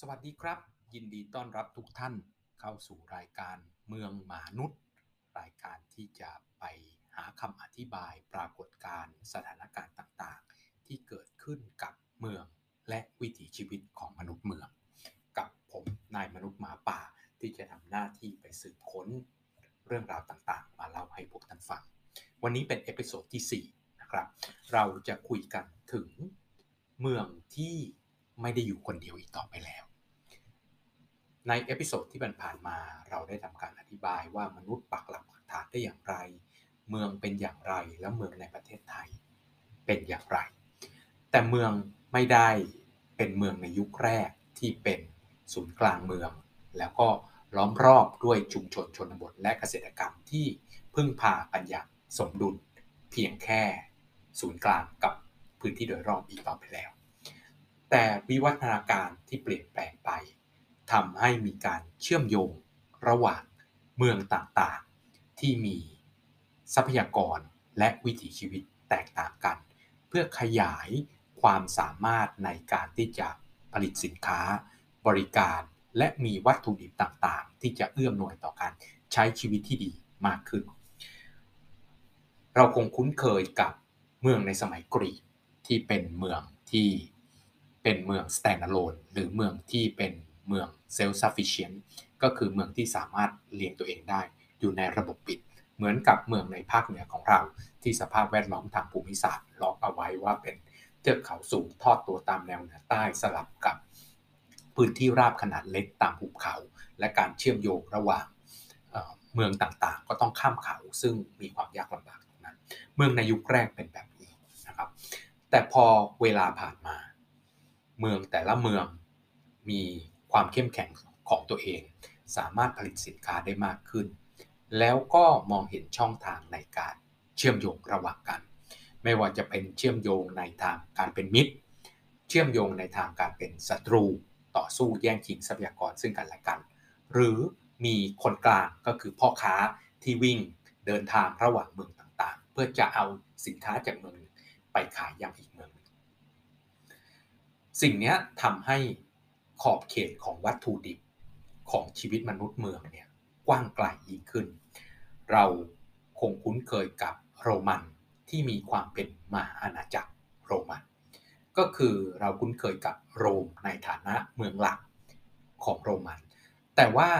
สวัสดีครับ ยินดีต้อนรับทุกท่านเข้าสู่รายการเมืองหมานุด รายการที่จะไปหาคำอธิบายปรากฏการณ์สถานการณ์ต่างๆ ที่เกิดขึ้นกับเมืองและวิถีชีวิตของมนุษย์เมือง กับผมนายมนุษย์หมาป่าที่จะทำหน้าที่ไปสืบค้นเรื่องราวต่างๆ มาเล่าให้พวกท่านฟัง วันนี้เป็น episode ที่4นะครับเราจะคุยกันถึงเมืองที่ ไม่ได้อยู่คนเดียวอีกต่อไปแล้ว ใน episode ที่ผ่านมาเราได้ทำการอธิบายว่ามนุษย์ปักหลักปักฐานได้อย่างไร เมืองเป็นอย่างไรแล้วเมืองในประเทศไทยเป็นอย่างไร แต่เมืองไม่ได้เป็นเมืองในยุคแรกที่เป็นศูนย์กลางเมือง แล้วก็ล้อมรอบด้วยชุมชนชนบทและเกษตรกรรมที่พึ่งพากันอย่างสมดุลเพียงแค่ศูนย์กลางกับพื้นที่โดยรอบอีกต่อไปแล้ว แต่วิวัฒนาการที่เปลี่ยนแปลงไปทำให้มีการเชื่อมโยงระหว่างเมืองต่างๆ ที่มีทรัพยากรและวิถีชีวิตแตกต่างกัน เพื่อขยายความสามารถในการที่จะผลิตสินค้า บริการและมีวัตถุดิบต่างๆ ที่จะเอื้อมหน่วยต่อการใช้ชีวิตที่ดีมากขึ้น เราคงคุ้นเคยกับเมืองในสมัยกรีกที่เป็นเมืองที่ เป็นเมือง standalone หรือเมืองที่เป็นเมือง self sufficient ก็คือเมืองที่สามารถเลี้ยงตัวเองได้ อยู่ในระบบปิด เหมือนกับเมืองในภาคเหนือของเรา ที่สภาพแวดล้อมทางภูมิศาสตร์ล็อกเอาไว้ว่าเป็นเทือกเขาสูงทอดตัวตามแนวเหนือใต้สลับกับพื้นที่ราบขนาดเล็กตามภูเขา และการเชื่อมโยงระหว่างเมืองต่างๆ ก็ต้องข้ามเขาซึ่งมีความยากลำบากตรงนั้น เมืองในยุคแรกเป็นแบบนี้นะครับ แต่พอเวลาผ่านมา เมืองแต่ละเมืองมีความเข้มแข็งของตัวเอง สามารถผลิตสินค้าได้มากขึ้น แล้วก็มองเห็นช่องทางในการเชื่อมโยงระหว่างกัน ไม่ว่าจะเป็นเชื่อมโยงในทางการเป็นมิตร เชื่อมโยงในทางการเป็นศัตรู ต่อสู้แย่งชิงทรัพยากรซึ่งกันและกัน หรือมีคนกลางก็คือพ่อค้าที่วิ่งเดินทางระหว่างเมืองต่างๆ เพื่อจะเอาสินค้าจากเมืองไปขายยังอีกเมือง สิ่งนี้ทำให้ขอบเขตของวัตถุดิบของชีวิตมนุษย์เมืองเนี่ยกว้างไกลยิ่งขึ้น เราคงคุ้นเคยกับโรมันที่มีความเป็นมหาอาณาจักรโรมัน ก็คือเราคุ้นเคยกับโรมในฐานะเมืองหลักของโรมัน แต่ว่า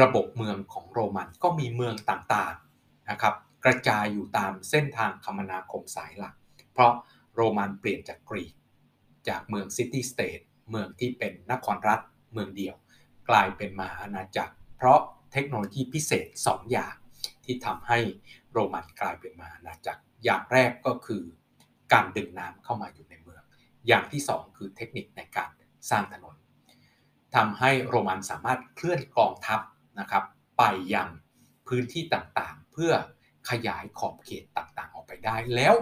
ระบบเมืองของโรมันก็มีเมืองต่างๆนะครับ กระจายอยู่ตามเส้นทางคมนาคมสายหลัก เพราะโรมันเปลี่ยนจากกรีก จากเมืองซิตี้สเตทเมืองที่เป็นนครรัฐเมืองเดียว กลายเป็นมหาอาณาจักร เพราะเทคโนโลยีพิเศษ 2 อย่าง ที่ทำให้โรมันกลายเป็นมหาอาณาจักร อย่างแรกก็คือ การดึงน้ำเข้ามาอยู่ในเมือง อย่างที่ 2 คือเทคนิคในการสร้างถนนทำให้โรมันสามารถเคลื่อนกองทัพนะครับไปยังพื้นที่ต่างๆ เพื่อขยายขอบเขตต่างๆ ออกไปได้ แล้ว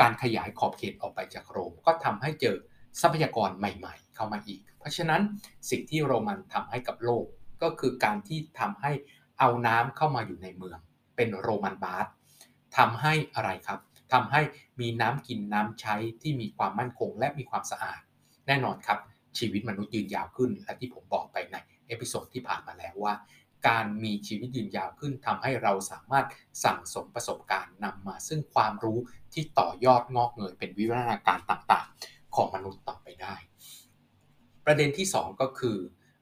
การขยายขอบเขตออกไปจากโรม ก็ทำให้เจอ ทรัพยากรใหม่ๆ เข้ามาอีก เพราะฉะนั้นสิ่งที่โรมันทำให้กับโลกก็คือการที่ทำให้เอาน้ำเข้ามาอยู่ในเมือง เป็น Roman bath ทำให้อะไรครับทำให้มีน้ำกินน้ำใช้ที่มีความมั่นคงและมีความสะอาด แน่นอนครับ ชีวิตมนุษย์ยืนยาวขึ้น และที่ผมบอกไปใน episode ที่ผ่านมาแล้วว่า การมีชีวิตยืนยาวขึ้นทำให้เราสามารถสั่งสมประสบการณ์นำมาซึ่งความรู้ที่ต่อยอดงอกเงยเป็นวิวัฒนาการต่าง ของมนุษย์ต่อไปได้ ประเด็นที่ 2 ก็คือ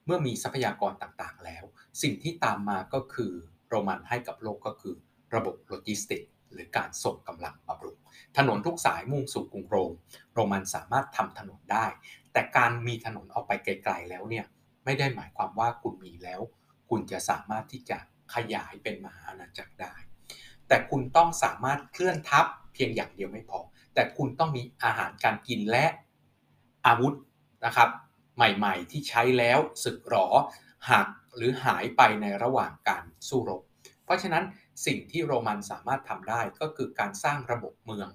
เมื่อมีทรัพยากรต่างๆ แล้ว สิ่งที่ตามมาก็คือโรมันให้กับโลกก็คือ ระบบโลจิสติกหรือการส่งกำลังบำรุง ถนนทุกสายมุ่งสู่กรุงโรม โรมันสามารถทำถนนได้ แต่การมีถนนออกไปไกลๆแล้วเนี่ยไม่ได้หมายความว่าคุณมีแล้ว คุณจะสามารถที่จะขยายเป็นมหาอาณาจักรได้ แต่คุณต้องสามารถเคลื่อนทัพเพียงอย่างเดียวไม่พอ แต่คุณต้องมีอาหารการกินและอาวุธนะครับ ใหม่ๆ ที่ใช้แล้วสึกหรอหักหรือหายไปในระหว่างการสู้รบ เพราะฉะนั้นสิ่งที่โรมันสามารถทำได้ก็คือการสร้างระบบเมือง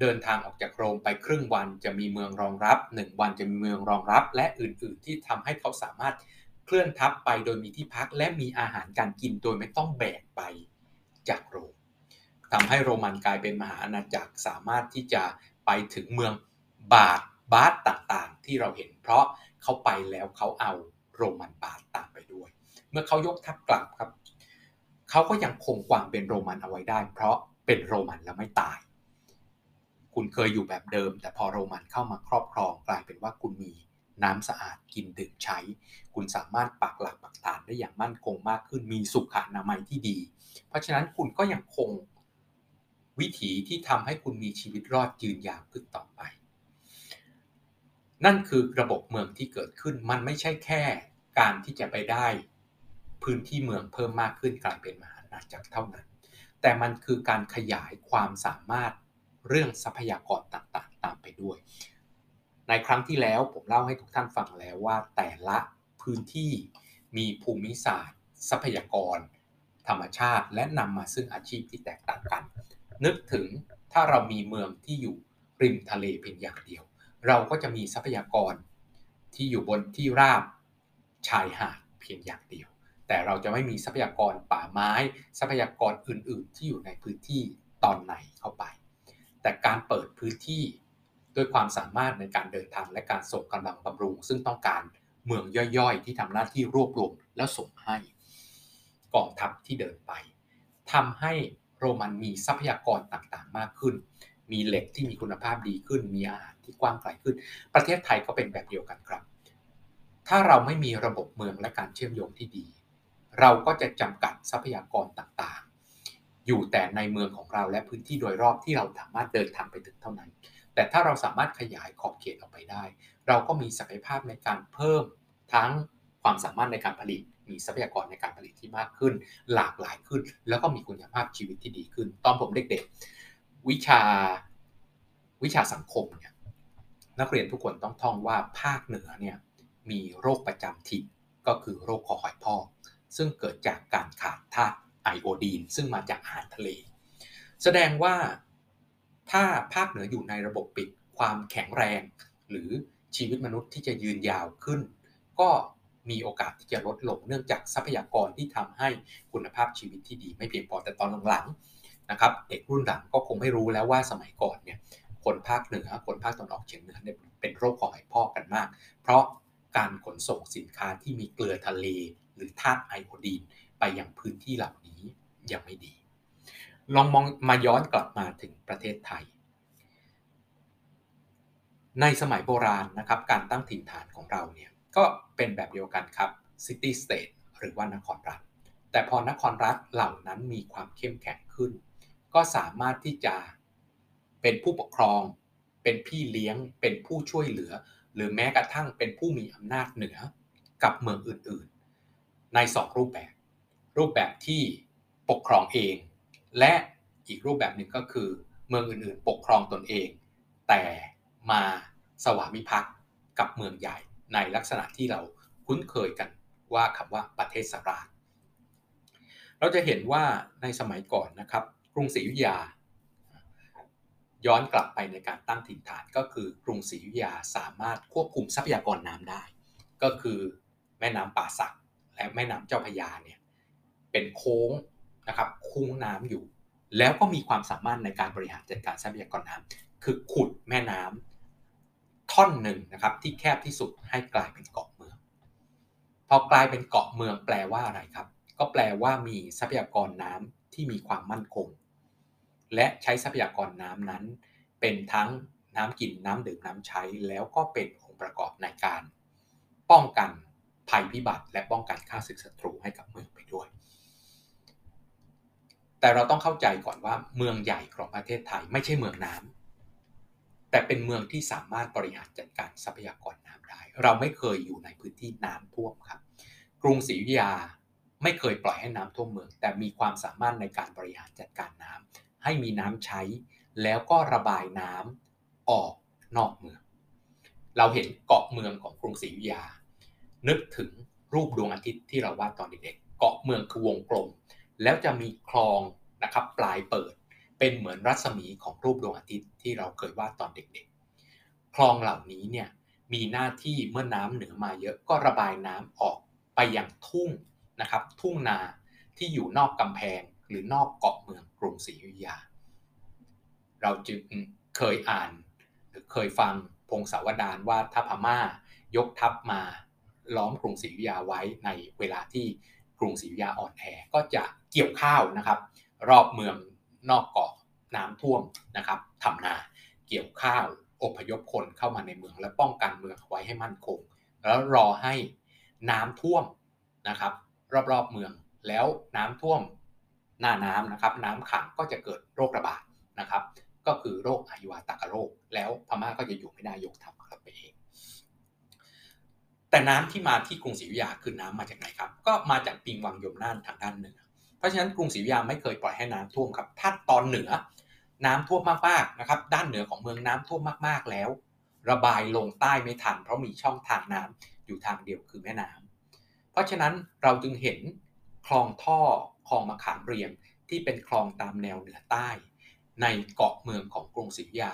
เดินทางออกจากโรมไปครึ่งวันจะมีเมืองรองรับ 1 วันจะมีเมืองรองรับ และอื่นๆ ที่ทำให้เขาสามารถเคลื่อนทัพไปโดยมีที่พักและมีอาหารการกินโดยไม่ต้องแบกไปจากโรม ทำให้โรมันกลายเป็นมหาอาณาจักรสามารถที่จะไปถึงเมืองบาทบาสต่างๆ ที่เราเห็น เพราะเขาไปแล้วเขาเอาโรมันบาทตามไปด้วย เมื่อเขายกทัพกลับครับเขาก็ยังคงความเป็นโรมันเอาไว้ได้ เพราะเป็นโรมันแล้วไม่ตาย คุณเคยอยู่แบบเดิม แต่พอโรมันเข้ามาครอบครองกลายเป็นว่าคุณมีน้ำสะอาดกินดื่มใช้ คุณสามารถปักหลักปักฐานได้อย่างมั่นคงมากขึ้นมีสุขอนามัยที่ดี เพราะฉะนั้นคุณก็ยังคง วิถีที่ทำให้คุณมีชีวิตรอดยืนยาวขึ้นต่อไป นั่นคือระบบเมืองที่เกิดขึ้นมันไม่ใช่แค่การที่จะไปได้ พื้นที่เมืองเพิ่มมากขึ้นกลายเป็นมหาอาณาจักรเท่านั้น แต่มันคือการขยายความสามารถเรื่องทรัพยากรต่างๆ ตามไปด้วย ในครั้งที่แล้วผมเล่าให้ทุกท่านฟังแล้วว่าแต่ละพื้นที่มีภูมิศาสตร์ ทรัพยากร ธรรมชาติ และนำมาซึ่งอาชีพที่แตกต่างกัน นึกถึงถ้าเรามีเมืองที่อยู่ริมทะเลเพียงอย่างเดียว เราก็จะมีทรัพยากรที่อยู่บนที่ราบชายหาดเพียงอย่างเดียว แต่เราจะไม่มีทรัพยากรป่าไม้ ทรัพยากรอื่น ๆ ที่อยู่ในพื้นที่ตอนไหนเข้าไป แต่การเปิดพื้นที่ด้วยความสามารถในการเดินทางและการส่งกำลังบำรุง ซึ่งต้องการเมืองย่อยๆ ที่ทำหน้าที่รวบรวมแล้วส่งให้กองทัพที่เดินไปทำให้ โรมันมีทรัพยากรต่างๆ มากขึ้น มีเหล็กที่มีคุณภาพดีขึ้น มีอาหารที่กว้างไกลขึ้น ประเทศไทยก็เป็นแบบเดียวกันครับ ถ้าเราไม่มีระบบเมืองและการเชื่อมโยงที่ดี เราก็จะจำกัดทรัพยากรต่างๆ อยู่แต่ในเมืองของเราและพื้นที่โดยรอบที่เราสามารถเดินทางไปถึงเท่านั้น แต่ถ้าเราสามารถขยายขอบเขตออกไปได้ เราก็มีศักยภาพในการเพิ่มทั้งความสามารถในการผลิต มีทรัพยากรในการผลิตที่มากขึ้น หลากหลายขึ้น แล้วก็มีคุณภาพชีวิตที่ดีขึ้น ตอนผมเด็กๆ วิชาวิชาสังคมเนี่ยนักเรียนทุกคนต้องท่องว่าภาคเหนือเนี่ยมีโรคประจำถิ่นก็คือโรคคอหอยพอกซึ่งเกิดจากการขาดธาตุไอโอดีน ซึ่งมาจากอาหารทะเล แสดงว่าถ้าภาคเหนืออยู่ในระบบปิดความแข็งแรง หรือชีวิตมนุษย์ที่จะยืนยาวขึ้น ก็ มีโอกาสที่จะลดลงเนื่องจากทรัพยากรที่ทำให้คุณภาพชีวิตที่ดีไม่เพียงพอแต่ตอนหลังๆนะครับเด็กรุ่นหลังก็คงไม่รู้แล้วว่าสมัยก่อนเนี่ยคนภาคเหนือคนภาคตะวันออกเฉียงเหนือเนี่ยเป็นโรคคอหอยพอกกันมาก เพราะการขนส่งสินค้าที่มีเกลือทะเล หรือธาตุไอโอดีน ไปยังพื้นที่เหล่านี้ยังไม่ดี ลองมองมาย้อนกลับมาถึงประเทศไทย ในสมัยโบราณนะครับการตั้งถิ่นฐานของเราเนี่ย ก็เป็นแบบเดียวกันครับ city state หรือว่านครรัฐ แต่พอนครรัฐเหล่านั้นมีความเข้มแข็งขึ้น ก็สามารถที่จะเป็นผู้ปกครอง เป็นพี่เลี้ยง เป็นผู้ช่วยเหลือ หรือแม้กระทั่งเป็นผู้มีอำนาจเหนือกับเมืองอื่นใน 2 รูปแบบ รูปแบบที่ปกครองเอง และอีกรูปแบบหนึ่งก็คือ เมืองอื่นๆ ปกครองตนเอง แต่มาสวามิภักดิ์กับเมืองใหญ่ ในลักษณะที่เราคุ้นเคยกันว่าคำว่าประเทศสราชเราจะเห็นว่าในสมัยก่อนนะครับ กรุงศรีอยุธยา ย้อนกลับไปในการตั้งถิ่นฐานก็คือกรุงศรีอยุธยาสามารถควบคุมทรัพยากรน้ำได้ ก็คือแม่น้ำป่าสักและแม่น้ำเจ้าพยาเนี่ยเป็นโค้งนะครับคุ้งน้ำอยู่ แล้วก็มีความสามารถในการบริหารจัดการทรัพยากรน้ำคือขุดแม่น้ำ ท่อนหนึ่งนะครับที่แคบที่สุดให้กลายเป็นเกาะเมือง พอกลายเป็นเกาะเมืองแปลว่าอะไรครับ ก็แปลว่ามีทรัพยากรน้ำที่มีความมั่นคง และใช้ทรัพยากรน้ำนั้น เป็นทั้งน้ำกินน้ำดื่มน้ำใช้แล้วก็เป็นองค์ประกอบในการ ป้องกันภัยพิบัติ และป้องกันค่าศึกศัตรูให้กับเมืองไปด้วย แต่เราต้องเข้าใจก่อนว่าเมืองใหญ่ของประเทศไทยไม่ใช่เมืองน้ำ แต่เป็นเมืองที่สามารถบริหารจัดการทรัพยากรน้ำได้ เราไม่เคยอยู่ในพื้นที่น้ำท่วมครับ กรุงศรีอยุธยาไม่เคยปล่อยให้น้ำท่วมเมือง แต่มีความสามารถในการบริหารจัดการน้ำให้มีน้ำใช้ แล้วก็ระบายน้ำออกนอกเมือง เราเห็นเกาะเมืองของกรุงศรีอยุธยา นึกถึงรูปดวงอาทิตย์ที่เราวาดตอนเด็กๆเกาะเมืองคือวงกลม แล้วจะมีคลองนะครับปลายเปิด เป็นเหมือนรัศมีของรูปดวงอาทิตย์ที่เราเคยวาดตอนเด็กๆ คลองเหล่านี้เนี่ยมีหน้าที่เมื่อน้ำเหนือมาเยอะก็ระบายน้ำออกไปยังทุ่งนะครับ ทุ่งนาที่อยู่นอกกำแพงหรือนอกเกาะเมืองกรุงศรีอยุธยา เราจึงเคยอ่านหรือเคยฟังพงศาวดารว่าถ้าพม่ายกทัพมาล้อมกรุงศรีอยุธยาไว้ในเวลาที่กรุงศรีอยุธยาอ่อนแอก็จะเกี่ยวข้าวนะครับ รอบเมือง นอกเกาะน้ำท่วมนะครับทำนาเกี่ยวข้าวอพยพคนเข้ามาในเมืองและป้องกันเมืองไว้ให้มั่นคง แล้วรอให้น้ำท่วมนะครับ รอบๆเมืองแล้วน้ำท่วมหน้าน้ำนะครับ น้ำขังก็จะเกิดโรคระบาดนะครับ ก็คือโรคอายุวาตากโรค แล้วพม่าก็จะอยู่ไม่ได้ยกทัพกลับไปเอง แต่น้ำที่มาที่กรุงศรีอยุธยาคือน้ำมาจากไหนครับ ก็มาจากปิงวังยมน่านทางด้านเหนือเพ ราะฉะนั้นกรุงศรีอยุธยาไม่เคยปล่อยให้น้ำท่วมครับถ้าตอนเหนือน้ำท่วมมากๆนะครับ ด้านเหนือของเมืองน้ำท่วมมากๆแล้ว ระบายลงใต้ไม่ทัน เพราะมีช่องทางน้ำอยู่ทางเดียวคือแม่น้ำเพราะฉะนั้นเราจึงเห็นคลองท่อคลองมะขามเรียงที่เป็นคลองตามแนวเหนือใต้ ในเกาะเมืองของกรุงศรีอยุธยา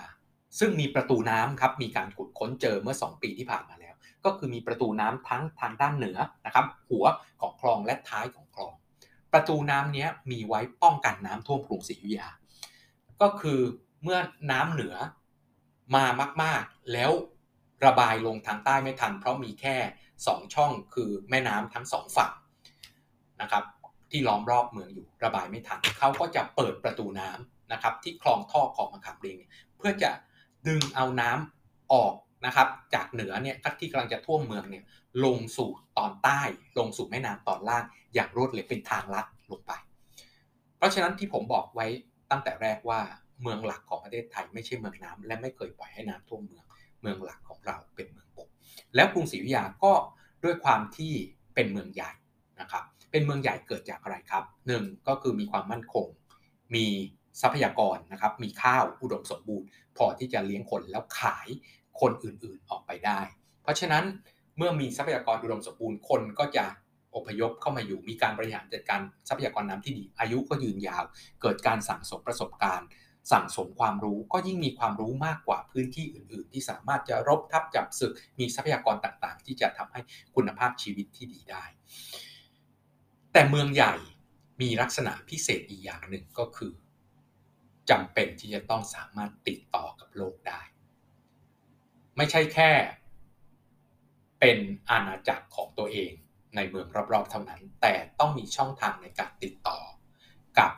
ซึ่งมีประตูน้ำครับมีการขุดค้นเจอเมื่อ 2 ปีที่ผ่านมาแล้ว ก็คือมีประตูน้ำทั้งทางด้านเหนือนะครับหัวของคลองและท้ายของคลอง ประตูน้ำนี้มีไว้ป้องกันน้ำท่วมกรุงศรีอยุธยา ก็คือเมื่อน้ำเหนือมามาก ๆ แล้วระบายลงทางใต้ไม่ทัน เพราะมีแค่2ช่องคือแม่น้ำทั้งสองฝั่งนะครับที่ล้อมรอบเมืองอยู่ระบายไม่ทันเขาก็จะเปิดประตูน้ำนะครับที่คลองท่อของมะขามเรียงเพื่อจะดึงเอาน้ำออกนะครับจากเหนือเนี่ยที่กำลังจะท่วมเมืองเนี่ย ลงสู่ตอนใต้ ลงสู่แม่น้ำตอนล่างอย่างรวดเร็วเป็นทางลัดลงไป เพราะฉะนั้นที่ผมบอกไว้ตั้งแต่แรกว่าเมืองหลักของประเทศไทยไม่ใช่เมืองน้ำและไม่เคยปล่อยให้น้ำท่วมเมือง เมืองหลักของเราเป็นเมืองบก แล้วกรุงศรีอยุธยาก็ด้วยความที่เป็นเมืองใหญ่นะครับ เป็นเมืองใหญ่เกิดจากอะไรครับหนึ่งก็คือมีความมั่นคง มีทรัพยากรนะครับ มีข้าวอุดมสมบูรณ์ พอที่จะเลี้ยงคนแล้วขายคนอื่นๆออกไปได้ เพราะฉะนั้น เมื่อมีทรัพยากรอุดมสมบูรณ์คนก็จะอพยพเข้ามาอยู่มีการบริหารจัดการทรัพยากรน้ำที่ดี อายุก็ยืนยาว เกิดการสั่งสมประสบการณ์ สั่งสมความรู้ก็ยิ่งมีความรู้มากกว่าพื้นที่อื่น ๆ ที่สามารถจะรบทับจับศึก มีทรัพยากรต่างๆ ที่จะทำให้คุณภาพชีวิตที่ดีได้ แต่เมืองใหญ่มีลักษณะพิเศษอีกอย่างหนึ่งก็คือจำเป็นที่จะต้องสามารถติดต่อกับโลกได้ ไม่ใช่แค่ เป็นอาณาจักรของตัวเองในเมืองรอบๆเท่านั้น แต่ต้องมีช่องทางในการติดต่อกับ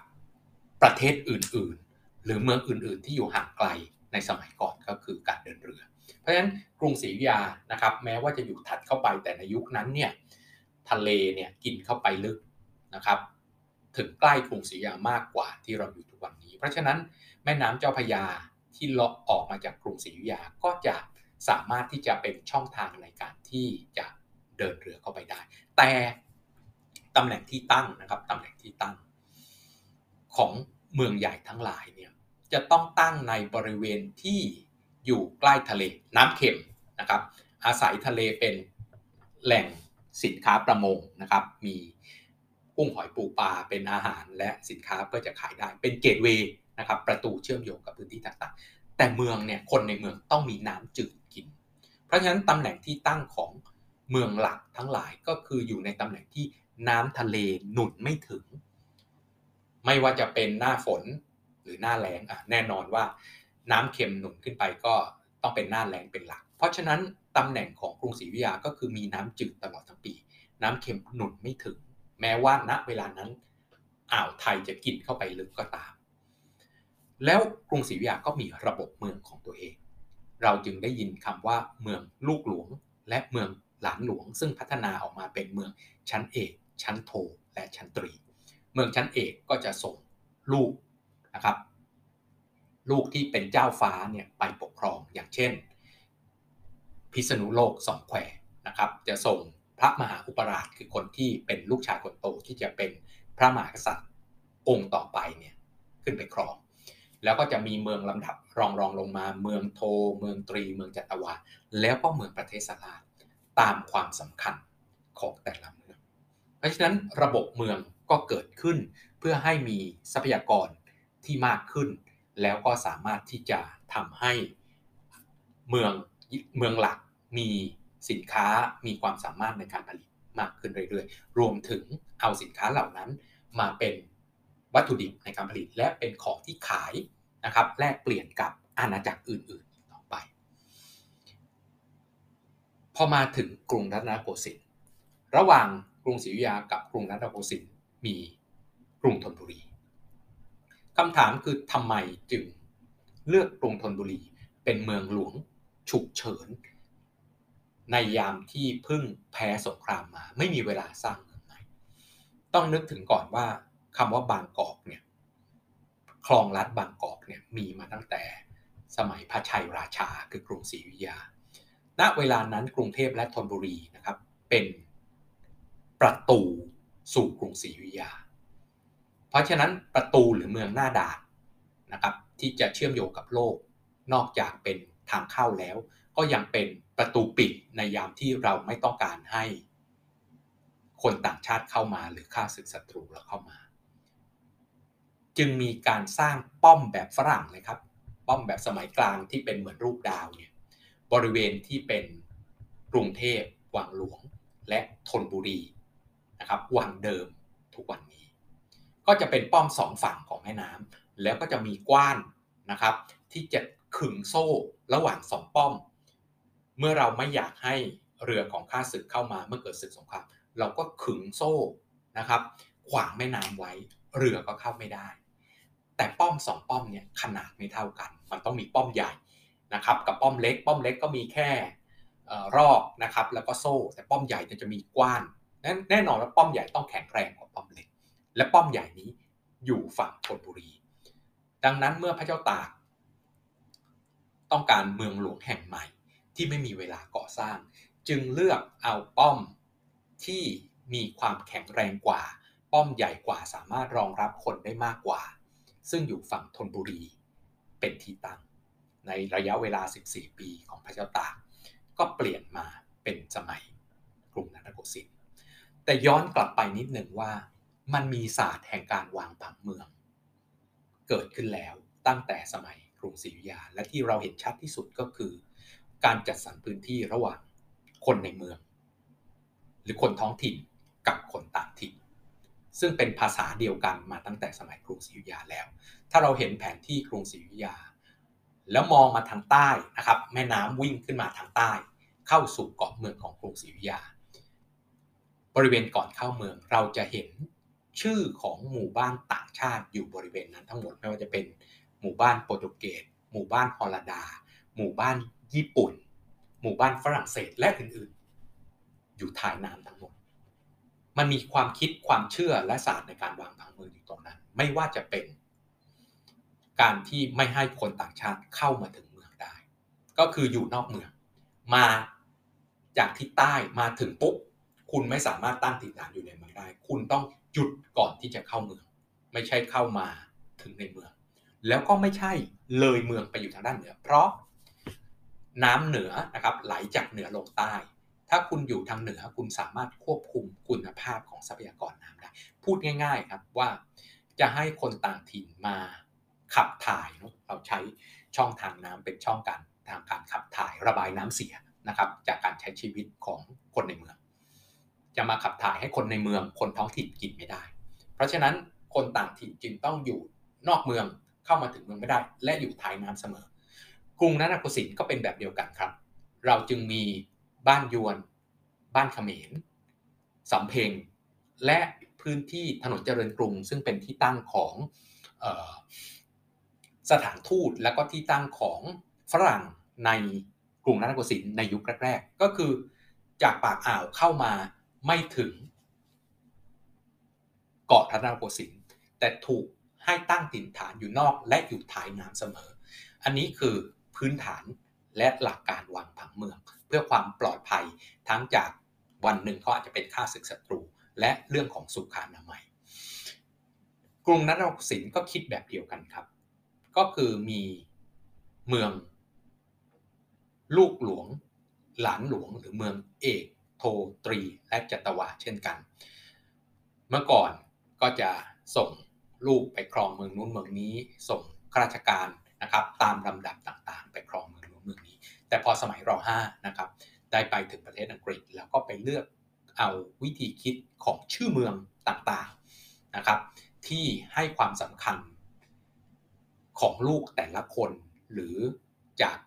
ประเทศอื่นๆ หรือเมืองอื่นๆ ที่อยู่ห่างไกลในสมัยก่อนก็คือการเดินเรือ เพราะฉะนั้นกรุงศรีอยุธยานะครับแม้ว่าจะอยู่ถัดเข้าไปแต่ในยุคนั้นเนี่ยทะเลเนี่ยกินเข้าไปลึกนะครับถึงใกล้กรุงศรีอยุธยามากกว่าที่เราอยู่ทุกวันนี้ เพราะฉะนั้นแม่น้ำเจ้าพยาที่เลาะออกมาจากกรุงศรีอยุธยาก็จะ สามารถที่จะเป็นช่องทางในการที่จะเดินเรือเข้าไปได้ แต่ตำแหน่งที่ตั้งนะครับตำแหน่งที่ตั้ง ของเมืองใหญ่ทั้งหลายเนี่ยจะต้องตั้งในบริเวณที่อยู่ใกล้ทะเลน้ำเค็มนะครับ อาศัยทะเลเป็นแหล่งสินค้าประมงนะครับ มีกุ้งหอยปูปลาเป็นอาหารและสินค้าเพื่อจะขายได้ เป็นเกตเวย์นะครับ ประตูเชื่อมโยงกับพื้นที่ต่างๆ แต่เมืองเนี่ยคนในเมืองต้องมีน้ำจืด เพราะฉะนั้นตำแหน่งที่ตั้งของเมืองหลักทั้งหลายก็คืออยู่ในตำแหน่งที่น้ำทะเลหนุนไม่ถึง ไม่ว่าจะเป็นหน้าฝนหรือหน้าแล้งอะแน่นอนว่าน้ำเค็มหนุนขึ้นไปก็ต้องเป็นหน้าแล้งเป็นหลัก เพราะฉะนั้นตำแหน่งของกรุงศรีวิทยาก็คือมีน้ำจืดตลอดทั้งปี น้ำเค็มหนุนไม่ถึง แม้ว่าณเวลานั้นอ่าวไทยจะกินเข้าไปลึกก็ตาม แล้วกรุงศรีวิทยาก็มีระบบเมืองของตัวเอง เราจึงได้ยินคำว่าเมืองลูกหลวง และเมืองหลานหลวง ซึ่งพัฒนาออกมาเป็นเมืองชั้นเอก ชั้นโท และชั้นตรี เมืองชั้นเอกก็จะส่งลูกนะครับลูกที่เป็นเจ้าฟ้าเนี่ยไปปกครองอย่างเช่น พิษณุโลกสองแควนะครับ จะส่งพระมหาอุปราชคือคนที่เป็นลูกชายคนโตที่จะเป็นพระมหากษัตริย์องค์ต่อไปเนี่ยขึ้นไปครอง แล้วก็จะมีเมืองลำดับรองรองลงมา เมืองโท เมืองตรี เมืองจัตวา แล้วก็เมืองประเทศสลาตามความสำคัญของแต่ละเมือง เพราะฉะนั้นระบบเมืองก็เกิดขึ้น เพื่อให้มีทรัพยากรที่มากขึ้น แล้วก็สามารถที่จะทำให้เมืองเมืองหลักมีสินค้ามีความสามารถในการผลิตมากขึ้นเรื่อยๆ รวมถึงเอาสินค้าเหล่านั้นมาเป็นวัตถุดิบในการผลิตและเป็นของที่ขาย นะครับแลกเปลี่ยนกับอาณาจักรอื่นๆต่อไป พอมาถึงกรุงรัตนโกสินทร์ระหว่างกรุงศรีอยุธยากับกรุงรัตนโกสินทร์มีกรุงธนบุรีคำถามคือทำไมจึงเลือกกรุงธนบุรีเป็นเมืองหลวงฉุกเฉิน ในยามที่เพิ่งแพ้สงครามมา ไม่มีเวลาสร้างเมืองใหม่ต้องนึกถึงก่อนว่าคำว่าบางกอกเนี่ย คลองลัดบางกอกเนี่ยมีมาตั้งแต่สมัยพระชัยราชาคือกรุงศรีอยุธยา ณ เวลานั้นกรุงเทพและธนบุรีนะครับเป็นประตูสู่กรุงศรีอยุธยา เพราะฉะนั้นประตูหรือเมืองหน้าด่านนะครับที่จะเชื่อมโยงกับโลก นอกจากเป็นทางเข้าแล้ว ก็ยังเป็นประตูปิดในยามที่เราไม่ต้องการให้ คนต่างชาติเข้ามาหรือฆ่าศึกศัตรูเราเข้ามา จึงมีการสร้างป้อมแบบฝรั่งเลยครับ ป้อมแบบสมัยกลางที่เป็นเหมือนรูปดาวเนี่ยบริเวณที่เป็นกรุงเทพวังหลวงและธนบุรีนะครับวังเดิมทุกวันนี้ ก็จะเป็นป้อมสองฝั่งของแม่น้ำแล้วก็จะมีกว้านนะครับที่จะขึงโซ่ระหว่างสองป้อม เมื่อเราไม่อยากให้เรือของข้าศึกเข้ามาเมื่อเกิดศึกสงครามเราก็ขึงโซ่นะครับขวางแม่น้ำไว้เรือก็เข้าไม่ได้ แต่ป้อมสองป้อมเนี่ยขนาดไม่เท่ากัน มันต้องมีป้อมใหญ่นะครับกับป้อมเล็ก ป้อมเล็กก็มีแค่รอบนะครับแล้วก็โซ่ แต่ป้อมใหญ่จะมีกว้านแน่นอนว่าป้อมใหญ่ต้องแข็งแรงกว่าป้อมเล็ก และป้อมใหญ่นี้อยู่ฝั่งธนบุรี ดังนั้นเมื่อพระเจ้าตาก ต้องการเมืองหลวงแห่งใหม่ที่ไม่มีเวลาก่อสร้าง จึงเลือกเอาป้อมที่มีความแข็งแรงกว่า ป้อมใหญ่กว่าสามารถรองรับคนได้มากกว่า ซึ่งอยู่ฝั่งธนบุรีเป็นที่ตั้ง ในระยะเวลา 14 ปีของพระเจ้าตากก็เปลี่ยนมาเป็นสมัยกรุงรัตนโกสินทร์แต่ย้อนกลับไปนิดหนึ่งว่ามันมีศาสตร์แห่งการวางผังเมือง เกิดขึ้นแล้วตั้งแต่สมัยกรุงศรีอยุธยา และที่เราเห็นชัดที่สุดก็คือ การจัดสรรพื้นที่ระหว่างคนในเมือง หรือคนท้องถิ่นกับคนต่างถิ่น ซึ่งเป็นภาษาเดียวกันมาตั้งแต่สมัยกรุงศรีอยุธยาแล้ว ถ้าเราเห็นแผนที่กรุงศรีอยุธยา แล้วมองมาทางใต้นะครับ แม่น้ำวิ่งขึ้นมาทางใต้ เข้าสู่เกาะเมืองของกรุงศรีอยุธยา บริเวณก่อนเข้าเมืองเราจะเห็นชื่อของหมู่บ้านต่างชาติอยู่บริเวณนั้นทั้งหมดไม่ว่าจะเป็นหมู่บ้านโปรตุเกสหมู่บ้านฮอลันดา หมู่บ้านญี่ปุ่น หมู่บ้านฝรั่งเศสและอื่นๆ อยู่ท้ายน้ำทั้งหมด มันมีความคิดความเชื่อและศาสตร์ในการวางผังเมืองอยู่ตรงนั้น ไม่ว่าจะเป็น การที่ไม่ให้คนต่างชาติเข้ามาถึงเมืองได้ ก็คืออยู่นอกเมือง มาจากทิศใต้มาถึงปุ๊บคุณไม่สามารถตั้งถิ่นฐานอยู่ในเมืองได้ คุณต้องหยุดก่อนที่จะเข้าเมือง ไม่ใช่เข้ามาถึงในเมือง แล้วก็ไม่ใช่เลยเมืองไปอยู่ทางด้านเหนือ เพราะน้ำเหนือนะครับไหลจากเหนือลงใต้ ถ้าคุณอยู่ทางเหนือคุณสามารถควบคุมคุณภาพของทรัพยากรน้ำได้ พูดง่าย ๆ ครับว่าจะให้คนต่างถิ่นมาขับถ่ายเราใช้ช่องทางน้ำเป็นช่องการทางการขับถ่ายระบายน้ำเสียนะครับ จากการใช้ชีวิตของคนในเมือง จะมาขับถ่ายให้คนในเมือง คนท้องถิ่นกินไม่ได้ เพราะฉะนั้นคนต่างถิ่นจึงต้องอยู่นอกเมืองเข้ามาถึงเมืองไม่ได้ และอยู่ท้ายน้ำเสมอ กรุงนันทโกสินทร์ก็เป็นแบบเดียวกันครับ เราจึงมี บ้านยวน บ้านเขมรสำเพ็งและพื้นที่ถนนเจริญกรุง ซึ่งเป็นที่ตั้งของออสถานทูตและก็ที่ตั้งของฝรั่งในกรุงนันโกสินทร์ในยุคแรกๆก็คือจากปากอ่าวเข้ามาไม่ถึงเกาะรัตนโกสินทร์แต่ถูกให้ตั้งถิ่นฐานอยู่นอกและอยู่ท้ายน้ำเสมอ อันนี้คือพื้นฐานและหลักการวางผังเมือง เพื่อความปลอดภัย ทั้งจากวันหนึ่งเขาอาจจะเป็นข้าศึกศัตรู และเรื่องของสุขานามัย กรุงนัตโกสินทร์ก็คิดแบบเดียวกันครับ ก็คือมีเมือง ลูกหลวง หลานหลวงหรือเมืองเอกโทตรีและจัตวาเช่นกัน เมื่อก่อนก็จะส่งลูกไปครองเมืองนู้นเมืองนี้ส่งข้าราชการนะครับตามลำดับต่างๆ ไปครองเมือง แต่พอสมัยร5นะครับได้ไปถึงประเทศอังกฤษ แล้วก็ไปเลือกเอาวิธีคิดของชื่อเมืองต่างๆนะครับ ที่ให้ความสำคัญของลูกแต่ละคน หรือจาก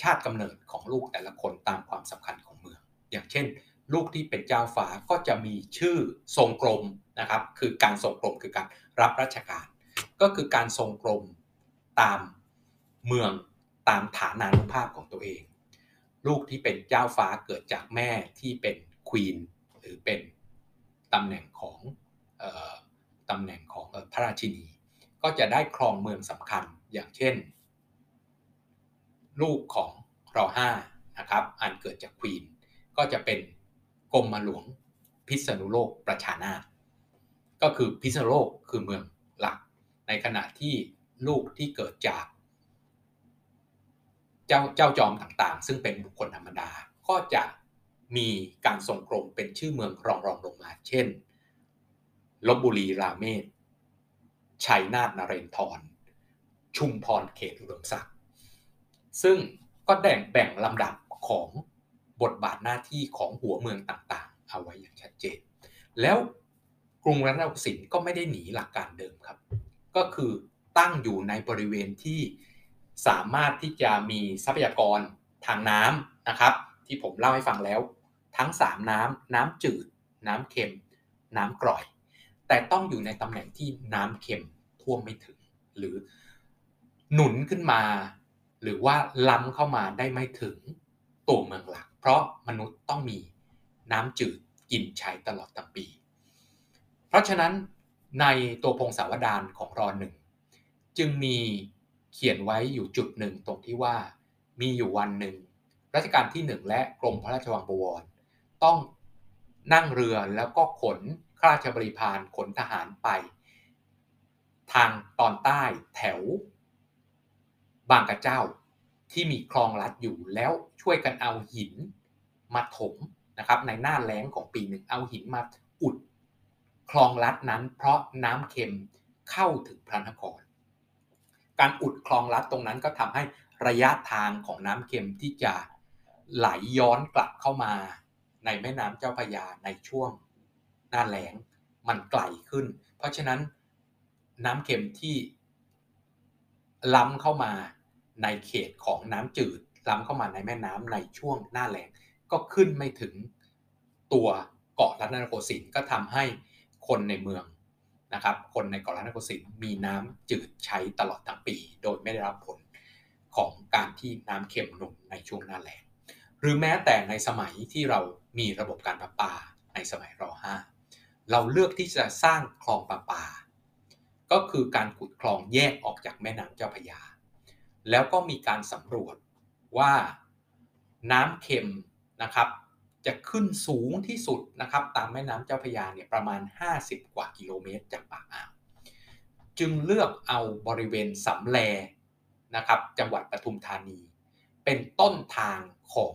ชาติกำเนิดของลูกแต่ละคนตามความสำคัญของเมือง อย่างเช่น ลูกที่เป็นเจ้าฟ้าก็จะมีชื่อทรงกรมนะครับ คือการทรงกรมคือการรับราชการ ก็คือการทรงกรมตามเมืองตามฐานานุภาพของตัวเอง ลูกที่เป็นเจ้าฟ้าเกิดจากแม่ที่เป็นควีนหรือเป็นตำแหน่งของตำแหน่งของพระราชินี ก็จะได้ครองเมืองสำคัญอย่างเช่น ลูกของรอห้านะครับอันเกิดจากควีนก็จะเป็นกรมหลวงพิษณุโลกประชานาก็คือพิษณุโลกคือเมืองหลัก ในขณะที่ลูกที่เกิดจาก เจ้าเจ้าจอมต่างๆ ซึ่งเป็นบุคคลธรรมดาก็จะมีการส่งกรมเป็นชื่อเมืองรองรองลงมา เช่นลบบุรีราเมศชัยนาทนเรนทร ชุมพรเขตอุดมศักดิ์ซึ่งก็แบ่งแบ่งลำดับของบทบาทหน้าที่ของหัวเมืองต่างๆ เอาไว้อย่างชัดเจน แล้วกรุงรัตนโกสินทร์ก็ไม่ได้หนีหลักการเดิมครับ ก็คือตั้งอยู่ในบริเวณที่ สามารถที่จะมีทรัพยากรทางน้ำนะครับ ที่ผมเล่าให้ฟังแล้ว ทั้ง 3 น้ำน้ำจืด น้ำเค็ม น้ำกร่อย แต่ต้องอยู่ในตำแหน่งที่น้ำเค็มท่วมไม่ถึง หรือหนุนขึ้นมา หรือว่าล้ำเข้ามาได้ไม่ถึงตัวเมืองหลัก เพราะมนุษย์ต้องมีน้ำจืดกินใช้ตลอดทั้งปี เพราะฉะนั้นในตัวพงศาวดารของรอหนึ่งจึงมี เขียนไว้อยู่จุดหนึ่งตรงที่ว่ามีอยู่วันหนึ่งรัชกาลที่หนึ่งและกรมพระราชวังบวร ต้องนั่งเรือแล้วก็ขนข้าราชบริพารขนทหารไป ทางตอนใต้แถว บางกระเจ้าที่มีคลองลัดอยู่แล้วช่วยกันเอาหินมาถมนะครับในหน้าแล้งของปีหนึ่งเอาหินมาอุด คลองลัดนั้นเพราะน้ำเค็มเข้าถึงพระนคร การอุดคลองลัดตรงนั้นก็ทำให้ระยะทางของน้ำเค็มที่จะไหลย้อนกลับเข้ามาในแม่น้ำเจ้าพระยาในช่วงหน้าแล้งมันไกลขึ้น เพราะฉะนั้นน้ำเค็มที่ล้ำเข้ามาในเขตของน้ำจืด ล้ำเข้ามาในแม่น้ำในช่วงหน้าแล้งก็ขึ้นไม่ถึงตัวเกาะรัตนโกสินทร์ก็ทำให้คนในเมือง นะครับคนในเกาะล้านโกสินทร์มีน้ำจืดใช้ตลอดทั้งปี โดยไม่ได้รับผลของการที่น้ำเค็มหนุนในช่วงหน้าแล้งหรือแม้แต่ในสมัยที่เรามีระบบการประปาในสมัยร .5 เราเลือกที่จะสร้างคลองประปา ก็คือการขุดคลองแยกออกจากแม่น้ำเจ้าพระยา แล้วก็มีการสำรวจว่าน้ำเค็มนะครับ จะขึ้นสูงที่สุดนะครับ ตามแม่น้ำเจ้าพระยาเนี่ยประมาณ 50 กว่ากิโลเมตรจากปากอ่าวจึงเลือกเอาบริเวณสำแลนะครับ จังหวัดปทุมธานี เป็นต้นทางของ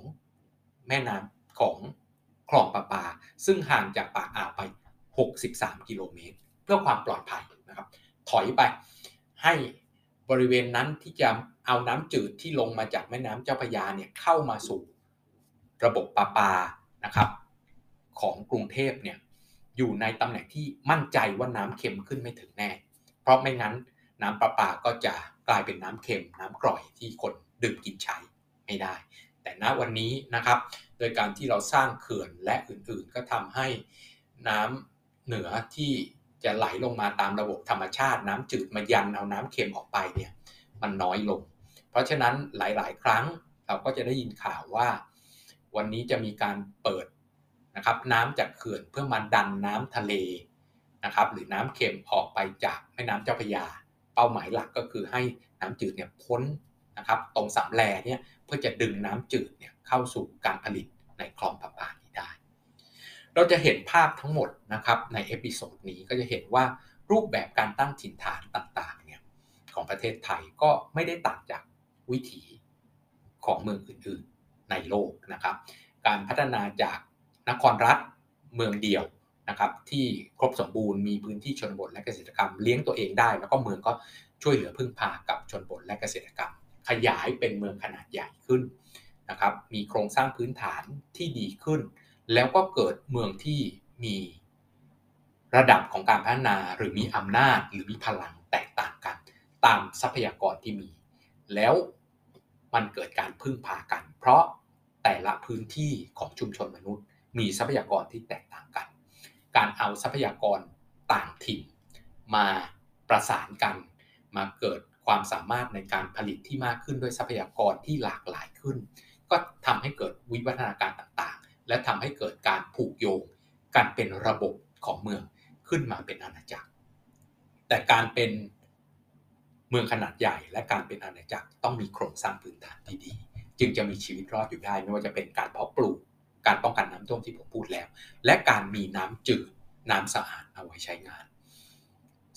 แม่น้ำของคลองประปา ซึ่งห่างจากปากอ่าวไป 63 กิโลเมตร เพื่อความปลอดภัยนะครับ ถอยไปให้บริเวณนั้นที่จะเอาน้ำจืดที่ลงมาจากแม่น้ำเจ้าพระยาเนี่ยเข้ามาสู่ระบบประปา นะครับของกรุงเทพเนี่ยอยู่ในตำแหน่งที่มั่นใจว่าน้ำเค็มขึ้นไม่ถึงแน่ เพราะไม่งั้นน้ำประปาก็จะกลายเป็นน้ำเค็ม น้ำกร่อยที่คนดื่มกินใช้ไม่ได้ แต่ณวันนี้นะครับ โดยการที่เราสร้างเขื่อนและอื่นๆ ก็ทำให้น้ำเหนือที่จะไหลลงมาตามระบบธรรมชาติน้ำจืดมายันเอาน้ำเค็มออกไปเนี่ยมันน้อยลง เพราะฉะนั้นหลายๆ ครั้งเราก็จะได้ยินข่าวว่า วันนี้จะมีการเปิดนะครับน้ำจากเขื่อนเพื่อมาดันน้ำทะเลนะครับหรือน้ำเค็มออกไปจากแม่น้ำเจ้าพระยา เป้าหมายหลักก็คือให้น้ำจืดเนี่ยพ้นนะครับตรงสำแลเนี่ยเพื่อจะดึงน้ำจืดเนี่ยเข้าสู่การผลิตในคลองประปานี้ได้ เราจะเห็นภาพทั้งหมดนะครับใน episode นี้ก็จะเห็นว่ารูปแบบการตั้งถิ่นฐานต่างๆเนี่ยของประเทศไทยก็ไม่ได้ต่างจากวิถีของเมืองอื่น ในโลกนะครับ การพัฒนาจากนครรัฐเมืองเดียวนะครับที่ครบสมบูรณ์มีพื้นที่ชนบทและเกษตรกรรมเลี้ยงตัวเองได้ แล้วก็เมืองก็ช่วยเหลือพึ่งพากับชนบทและเกษตรกรรม ขยายเป็นเมืองขนาดใหญ่ขึ้นนะครับมีโครงสร้างพื้นฐานที่ดีขึ้น แล้วก็เกิดเมืองที่มีระดับของการพัฒนาหรือมีอำนาจหรือมีพลังแตกต่างกัน ตามทรัพยากรที่มี แล้ว มันเกิดการพึ่งพากัน เพราะแต่ละพื้นที่ของชุมชนมนุษย์ มีทรัพยากรที่แตกต่างกัน การเอาทรัพยากรต่างถิ่น มาประสานกัน มาเกิดความสามารถในการผลิตที่มากขึ้นด้วยทรัพยากรที่หลากหลายขึ้น ก็ทำให้เกิดวิวัฒนาการต่างๆ และทำให้เกิดการผูกโยงกันเป็นระบบของเมืองขึ้นมาเป็นอาณาจักร แต่การเป็น เมืองขนาดใหญ่และการเป็นอาณาจักรต้องมีโครงสร้างพื้นฐานที่ดี จึงจะมีชีวิตรอดอยู่ได้ ไม่ว่าจะเป็นการเพาะปลูก การป้องกันน้ำท่วมที่ผมพูดแล้ว และการมีน้ำจืดน้ำสะอาดเอาไว้ใช้งาน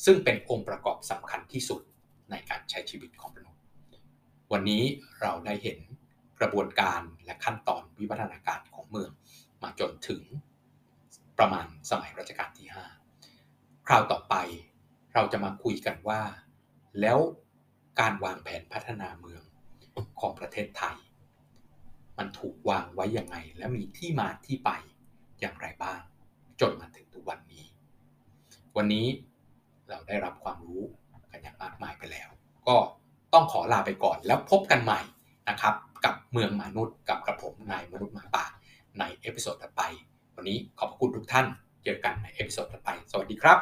ซึ่งเป็นองค์ประกอบสำคัญที่สุดในการใช้ชีวิตของมนุษย์ วันนี้เราได้เห็นกระบวนการและขั้นตอนวิวัฒนาการของเมืองมาจนถึงประมาณสมัยรัชกาลที่ 5 คราวต่อไปเราจะมาคุยกันว่า แล้วการวางแผนพัฒนาเมืองของประเทศไทย มันถูกวางไว้ยังไง และมีที่มาที่ไปอย่างไรบ้าง จนมาถึงทุกวันนี้ วันนี้เราได้รับความรู้กันอย่างมากมายไปแล้ว ก็ต้องขอลาไปก่อนแล้วพบกันใหม่นะครับ กับเมืองมนุษย์กับกระผมนายมนุษย์หมาป่าใน episode ต่อไป วันนี้ขอบคุณทุกท่าน เจอกันใน episode ต่อไป สวัสดีครับ